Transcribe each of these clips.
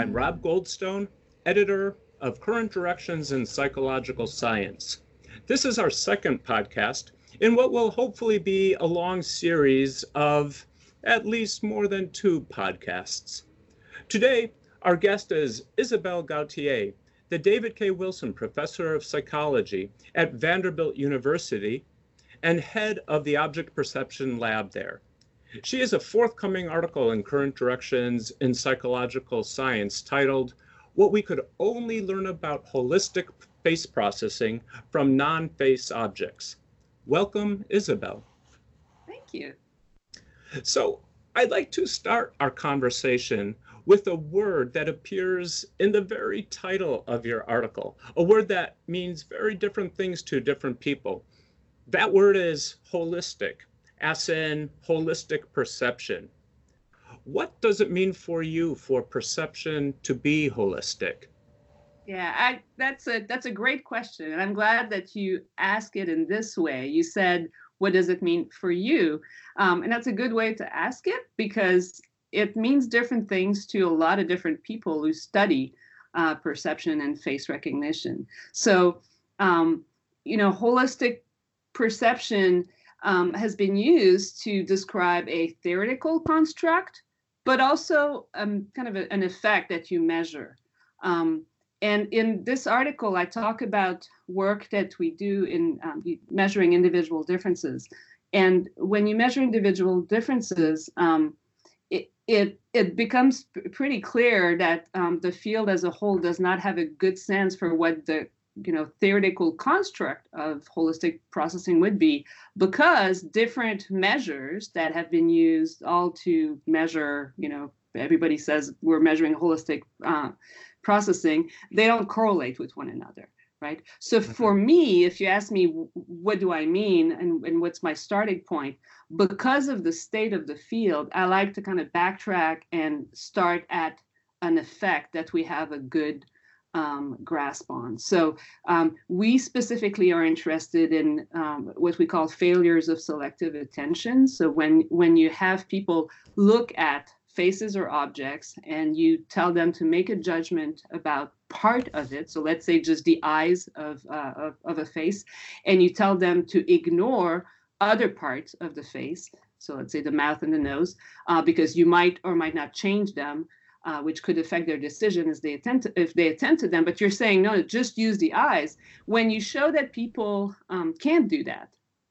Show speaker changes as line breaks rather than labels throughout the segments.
I'm hmm. Rob Goldstone, editor of Current Directions in Psychological Science. This is our second podcast in what will hopefully be a long series of at least more than two podcasts. Today, our guest is Isabelle Gauthier, the David K. Wilson Professor of Psychology at Vanderbilt University and head of the Object Perception Lab there. She is a forthcoming article in Current Directions in Psychological Science titled, What We Could Only Learn About Holistic Face Processing from Non Face Objects. Welcome, Isabelle.
Thank you.
So, I'd like to start our conversation with a word that appears in the very title of your article, a word that means very different things to different people. That word is holistic, as in holistic perception. What does it mean for you for perception to be holistic?
Yeah, I, that's a that's a great question, and I'm glad that you ask it in this way. You said, "What does it mean for you?" Um, and that's a good way to ask it because it means different things to a lot of different people who study uh, perception and face recognition. So, um, you know, holistic perception um, has been used to describe a theoretical construct, but also um, kind of a, an effect that you measure. Um, and in this article, I talk about work that we do in um, measuring individual differences. And when you measure individual differences, um, it, it, it becomes pretty clear that um, the field as a whole does not have a good sense for what the you know theoretical construct of holistic processing would be because different measures that have been used all to measure you know everybody says we're measuring holistic uh, processing they don't correlate with one another right so okay. for me if you ask me what do i mean and, and what's my starting point because of the state of the field i like to kind of backtrack and start at an effect that we have a good um, grasp on. So um, we specifically are interested in um, what we call failures of selective attention. So when when you have people look at faces or objects and you tell them to make a judgment about part of it so let's say just the eyes of, uh, of, of a face and you tell them to ignore other parts of the face so let's say the mouth and the nose uh, because you might or might not change them uh, which could affect their decision as they attend to, if they attend to them. But you're saying no, just use the eyes. When you show that people um, can't do that,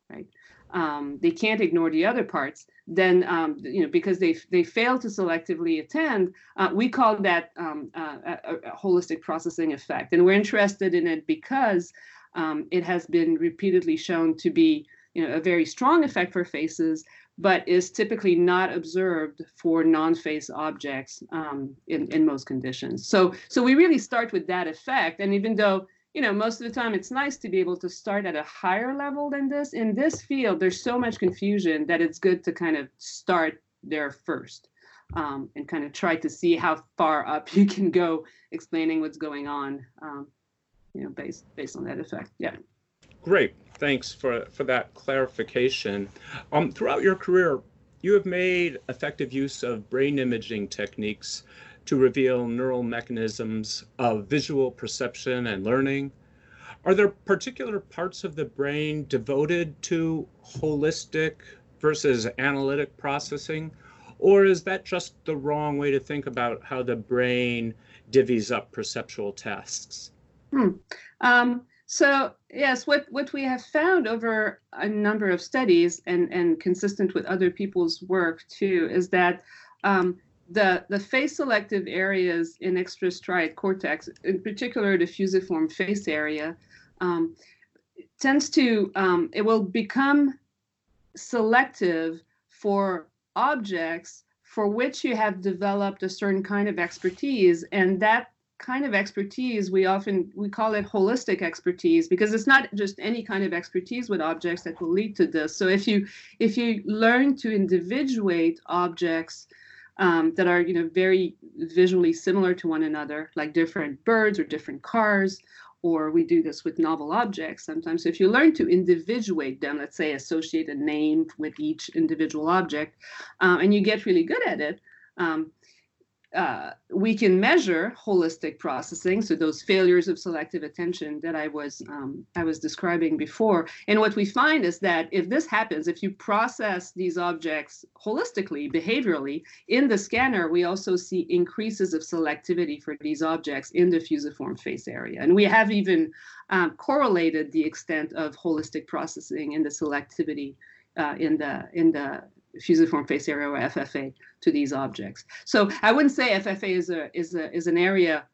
right? Um, they can't ignore the other parts. Then um, you know because they they fail to selectively attend, uh, we call that um, uh, a, a, holistic processing effect, and we're interested in it because um, it has been repeatedly shown to be you know a very strong effect for faces but is typically not observed for non-face objects um, in, in most conditions. So, so we really start with that effect. And even though, you know, most of the time it's nice to be able to start at a higher level than this, in this field, there's so much confusion that it's good to kind of start there first um, and kind of try to see how far up you can go explaining what's going on, um, you know, based, based on that effect. Yeah.
Great. Thanks for, for that clarification. Um, throughout your career, you have made effective use of brain imaging techniques to reveal neural mechanisms of visual perception and learning. Are there particular parts of the brain devoted to holistic versus analytic processing? Or is that just the wrong way to think about how the brain divvies up perceptual tasks?
Hmm. Um, so yes, what, what we have found over a number of studies and, and consistent with other people's work too is that um, the, the face selective areas in extrastriate cortex, in particular the fusiform face area, um, tends to, um, it will become selective for objects for which you have developed a certain kind of expertise and that kind of expertise we often we call it holistic expertise because it's not just any kind of expertise with objects that will lead to this. So if you if you learn to individuate objects um, that are you know very visually similar to one another like different birds or different cars or we do this with novel objects sometimes so if you learn to individuate them let's say associate a name with each individual object um, and you get really good at it um, uh, we can measure holistic processing, so those failures of selective attention that I was um, I was describing before. And what we find is that if this happens, if you process these objects holistically, behaviorally in the scanner, we also see increases of selectivity for these objects in the fusiform face area. And we have even um, correlated the extent of holistic processing and the selectivity uh, in the in the fusiform face area or FFA to these objects. So I wouldn't say FFA is a is a is an area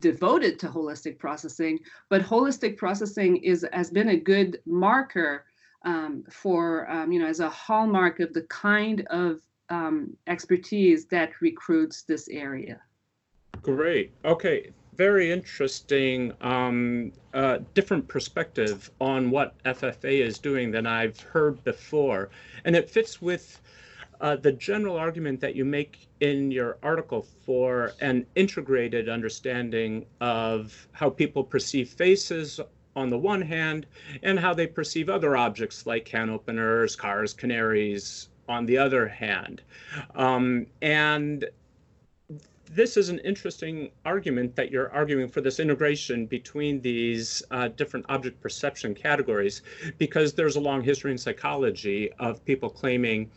devoted to holistic processing, but holistic processing is has been a good marker um, for um, you know as a hallmark of the kind of um, expertise that recruits this area.
Great. Okay. Very interesting, um, uh, different perspective on what FFA is doing than I've heard before. And it fits with uh, the general argument that you make in your article for an integrated understanding of how people perceive faces on the one hand and how they perceive other objects like can openers, cars, canaries on the other hand. Um, and this is an interesting argument that you're arguing for this integration between these uh, different object perception categories because there's a long history in psychology of people claiming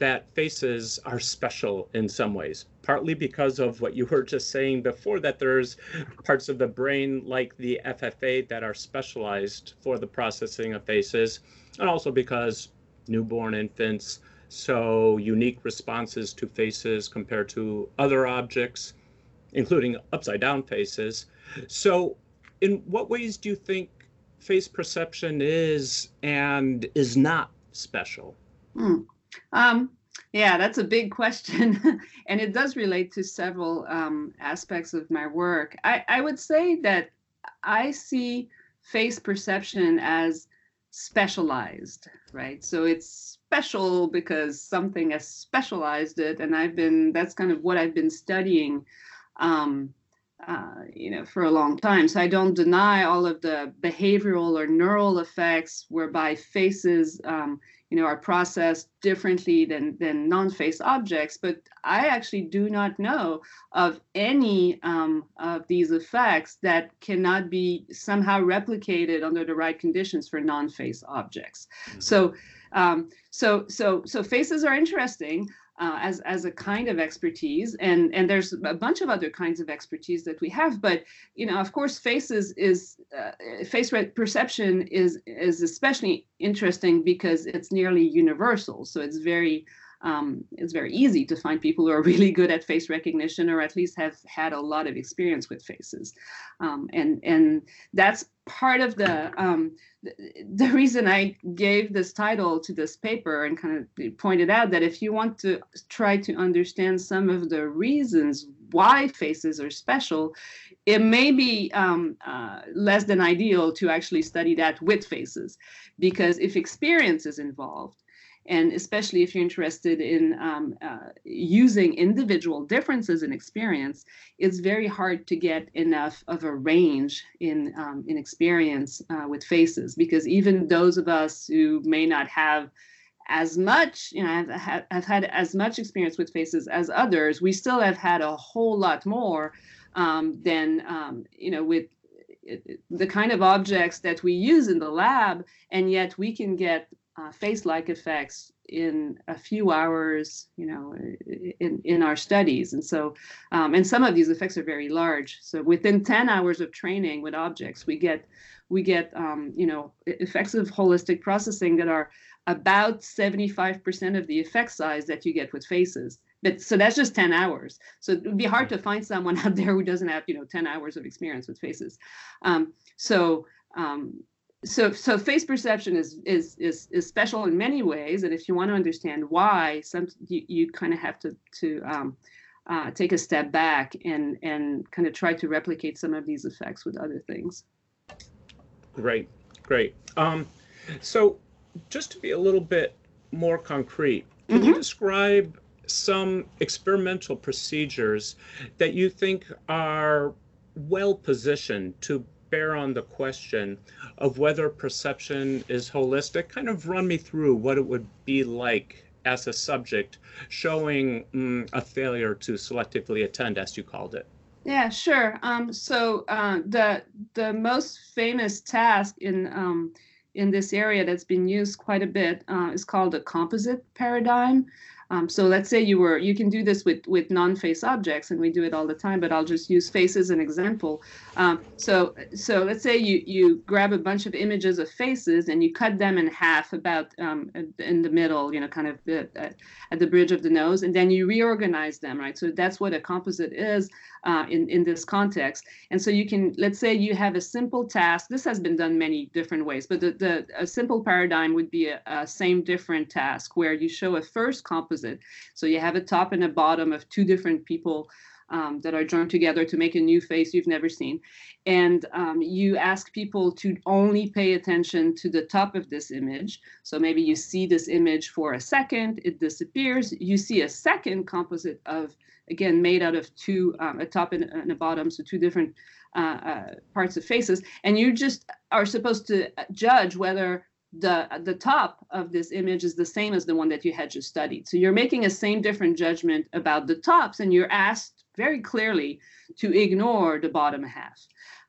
that faces are special in some ways, partly because of what you were just saying before, that there's parts of the brain like the FFA that are specialized for the processing of faces, and also because newborn infants so unique responses to faces compared to other objects, including upside down faces. So, in what ways do you think face perception is and is not special?
Hmm. Um, yeah, that's a big question. and it does relate to several um, aspects of my work. I, I would say that I see face perception as specialized, right? So it's special because something has specialized it, and I've been that's kind of what I've been studying, um, uh, you know, for a long time. So I don't deny all of the behavioral or neural effects whereby faces, um, you know, are processed differently than than non-face objects. But I actually do not know of any um, of these effects that cannot be somehow replicated under the right conditions for non-face objects. Mm-hmm. So. Um, so so so faces are interesting uh, as as a kind of expertise, and and there's a bunch of other kinds of expertise that we have. But you know, of course, faces is uh, face perception is is especially interesting because it's nearly universal. So it's very um, it's very easy to find people who are really good at face recognition or at least have had a lot of experience with faces. Um, and, and that's part of the, um, the, the reason I gave this title to this paper and kind of pointed out that if you want to try to understand some of the reasons why faces are special, it may be um, uh, less than ideal to actually study that with faces because if experience is involved, and especially if you're interested in um, uh, using individual differences in experience, it's very hard to get enough of a range in um, in experience uh, with faces. Because even those of us who may not have as much, you know, have, have, have had as much experience with faces as others, we still have had a whole lot more um, than um, you know with the kind of objects that we use in the lab, and yet we can get uh, face-like effects in a few hours, you know, in, in our studies. And so, um, and some of these effects are very large. So within 10 hours of training with objects, we get, we get, um, you know, effects of holistic processing that are about 75% of the effect size that you get with faces. But so that's just 10 hours. So it would be hard to find someone out there who doesn't have, you know, 10 hours of experience with faces. Um, so, um, so so face perception is is is is special in many ways. And if you want to understand why some you, you kind of have to to um, uh, take a step back and and kind of try to replicate some of these effects with other things.
Great great. Um, so just to be a little bit more concrete can mm-hmm. you describe some experimental procedures that you think are well positioned to bear on the question of whether perception is holistic, kind of run me through what it would be like as a subject, showing mm, a failure to selectively attend, as you called it?
Yeah, sure. Um, so uh, the the most famous task in um, in this area that's been used quite a bit uh, is called the composite paradigm. Um, so let's say you were, you can do this with, with non-face objects and we do it all the time, but I'll just use face as an example. Um, so, so let's say you, you grab a bunch of images of faces and you cut them in half about um, in the middle, you know, kind of at, at the bridge of the nose, and then you reorganize them, right? So that's what a composite is uh, in, in this context. And so you can, let's say you have a simple task. This has been done many different ways, but the, the a simple paradigm would be a, a same different task where you show a first composite. So you have a top and a bottom of two different people um, that are joined together to make a new face you've never seen. And um, you ask people to only pay attention to the top of this image. So maybe you see this image for a second, it disappears. You see a second composite of again made out of two um, a top and, and, a bottom so two different uh, uh, parts of faces and you just are supposed to judge whether the the top of this image is the same as the one that you had just studied. So you're making a same different judgment about the tops and you're asked very clearly to ignore the bottom half.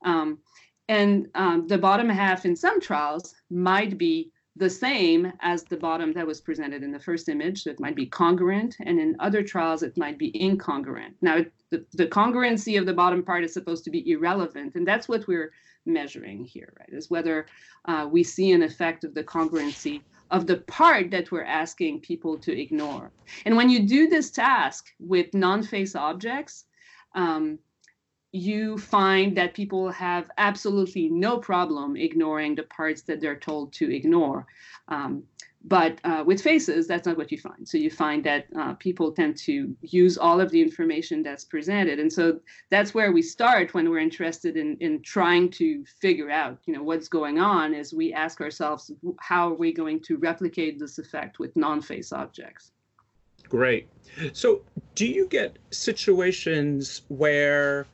Um, and um, the bottom half in some trials might be the same as the bottom that was presented in the first image. So it might be congruent, and in other trials, it might be incongruent. Now, the, the congruency of the bottom part is supposed to be irrelevant, and that's what we're measuring here, right? Is whether uh, we see an effect of the congruency of the part that we're asking people to ignore. And when you do this task with non-face objects, um, you find that people have absolutely no problem ignoring the parts that they're told to ignore. Um, but uh, with faces, that's not what you find. So you find that uh, people tend to use all of the information that's presented. And so that's where we start when we're interested in, in trying to figure out, you know, what's going on is we ask ourselves, how are we going to replicate this effect with non-face objects?
Great. So do you get situations where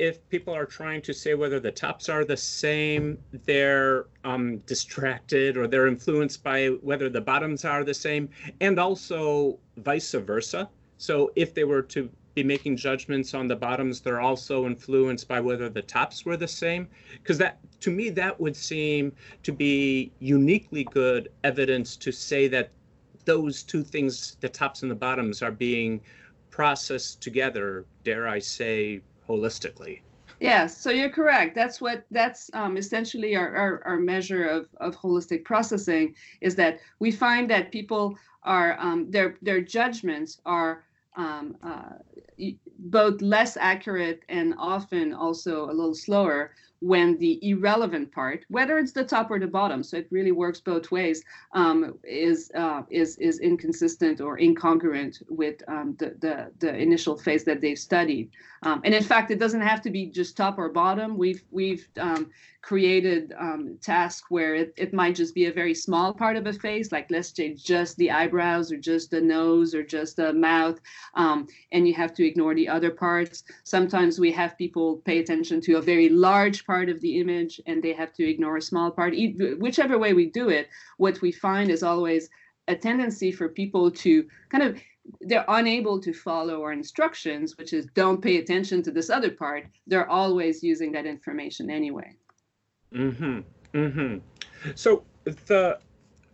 if people are trying to say whether the tops are the same, they're um, distracted or they're influenced by whether the bottoms are the same, and also vice versa. So if they were to be making judgments on the bottoms, they're also influenced by whether the tops were the same. Because that, to me, that would seem to be uniquely good evidence to say that those two things, the tops and the bottoms, are being processed together, dare I say, holistically.
Yes, so you're correct. That's what that's um, essentially our, our, our, measure of, of holistic processing is that we find that people are um, their their judgments are um, uh, both less accurate and often also a little slower when the irrelevant part, whether it's the top or the bottom, so it really works both ways, um, is uh, is is inconsistent or incongruent with um, the, the the initial phase that they've studied. Um, and in fact, it doesn't have to be just top or bottom. We've we've um, created um, tasks where it, it might just be a very small part of a face, like let's say just the eyebrows or just the nose or just the mouth, um, and you have to ignore the other parts. Sometimes we have people pay attention to a very large part of the image and they have to ignore a small part. Whichever way we do it, what we find is always a tendency for people to kind of they're unable to follow our instructions, which is don't pay attention to this other part. They're always using that information anyway.
Mm-hmm. Mm-hmm. So the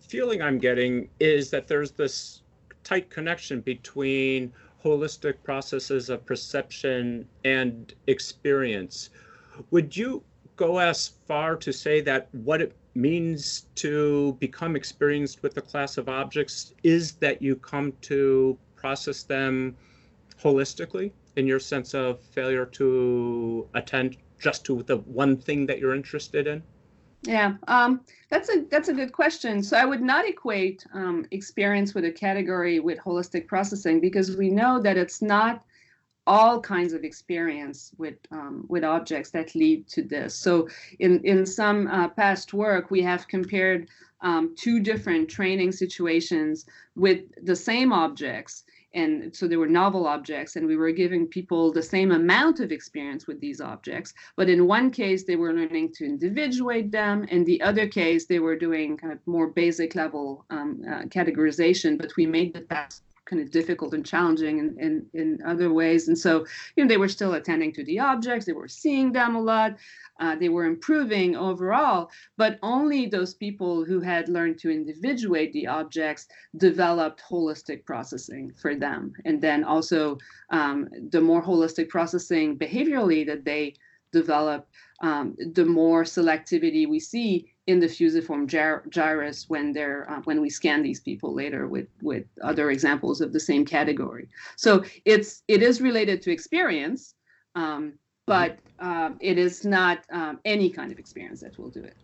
feeling I'm getting is that there's this tight connection between holistic processes of perception and experience. Would you go as far to say that what it means to become experienced with a class of objects is that you come to process them holistically in your sense of failure to attend just to the one thing that you're interested in?
Yeah, um, that's a that's a good question. So I would not equate um, experience with a category with holistic processing because we know that it's not all kinds of experience with um, with objects that lead to this. So in in some uh, past work, we have compared um, two different training situations with the same objects. And so they were novel objects and we were giving people the same amount of experience with these objects. But in one case they were learning to individuate them. In the other case they were doing kind of more basic level um, uh, categorization but we made the task kind of difficult and challenging in, in, in other ways and so you know they were still attending to the objects they were seeing them a lot uh, they were improving overall, but only those people who had learned to individuate the objects developed holistic processing for them. And then also um, the more holistic processing behaviorally that they develop, um, the more selectivity we see in the fusiform gyrus when they're uh, when we scan these people later with with other examples of the same category. So it's it is related to experience. Um, but um, it is not um, any kind of experience that will do it.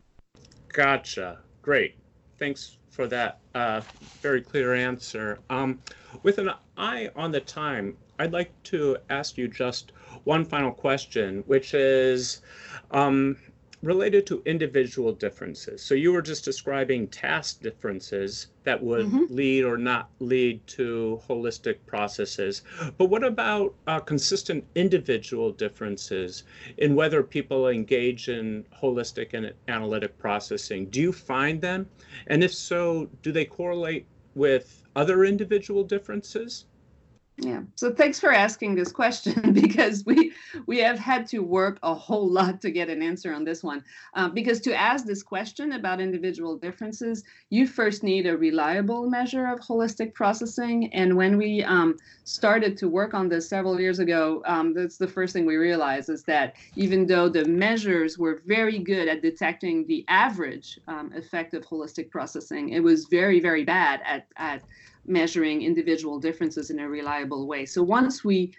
Gotcha. Great. Thanks for that uh, very clear answer. Um, with an eye on the time, I'd like to ask you just one final question, which is um, related to individual differences. So you were just describing task differences that would mm-hmm. lead or not lead to holistic processes. But what about uh, consistent individual differences in whether people engage in holistic and analytic processing? Do you find them? And if so, do they correlate with other individual differences?
Yeah. So thanks for asking this question because we we have had to work a whole lot to get an answer on this one. Um, because to ask this question about individual differences, you first need a reliable measure of holistic processing. And when we um, started to work on this several years ago, um, that's the first thing we realized is that even though the measures were very good at detecting the average um, effect of holistic processing, it was very very bad at at measuring individual differences in a reliable way. So once we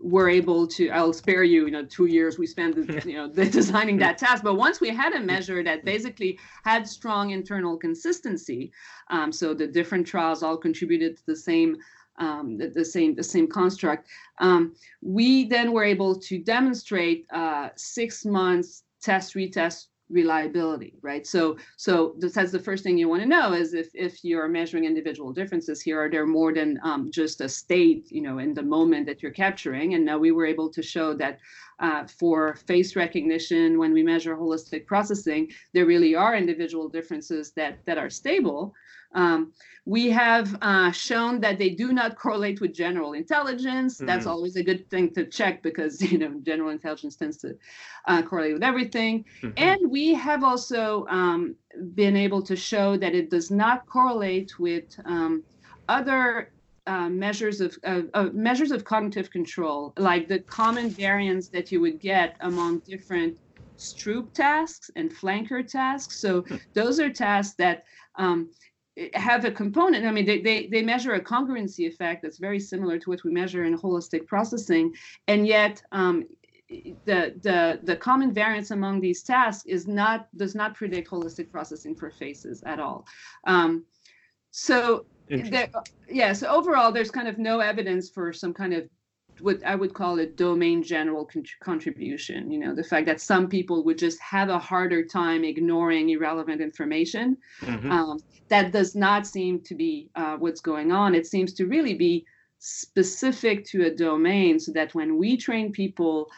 were able to, I'll spare you, you know, two years we spent, you know, designing that task. But once we had a measure that basically had strong internal consistency, um, so the different trials all contributed to the same um, the, the, same the same construct. Um, we then were able to demonstrate uh, six months test retest reliability right? So so that's the first thing you want to know is if if you're measuring individual differences here are there more than um, just a state you know in the moment that you're capturing? And now we were able to show that uh, for face recognition when we measure holistic processing there really are individual differences that that are stable um, we have uh, shown that they do not correlate with general intelligence. Mm-hmm. That's always a good thing to check because you know general intelligence tends to uh, correlate with everything. Mm-hmm. And we have also um, been able to show that it does not correlate with um, other uh, measures of, of, measures of cognitive control, like the common variance that you would get among different Stroop tasks and flanker tasks. So hmm. those are tasks that um, have a component. I mean, they, they, they measure a congruency effect that's very similar to what we measure in holistic processing. And yet, um, the, the, the common variance among these tasks is not does not predict holistic processing for faces at all. Um, so, there, yeah, so overall, there's kind of no evidence for some kind of what I would call a domain general con- contribution. You know, the fact that some people would just have a harder time ignoring irrelevant information. Mm-hmm. Um, that does not seem to be uh, what's going on. It seems to really be specific to a domain so that when we train people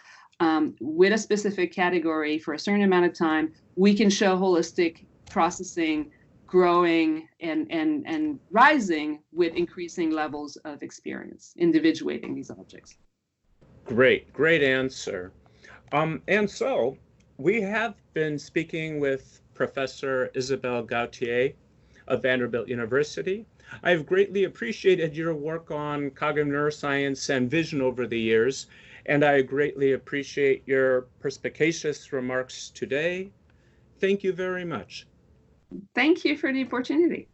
um, with a specific category for a certain amount of time, we can show holistic processing growing and, and, and rising with increasing levels of experience, individuating these objects.
Great, great answer. Um, and so we have been speaking with Professor Isabelle Gauthier of Vanderbilt University. I've greatly appreciated your work on cognitive neuroscience and vision over the years, and I greatly appreciate your perspicacious remarks today. Thank you very much.
Thank you for the opportunity.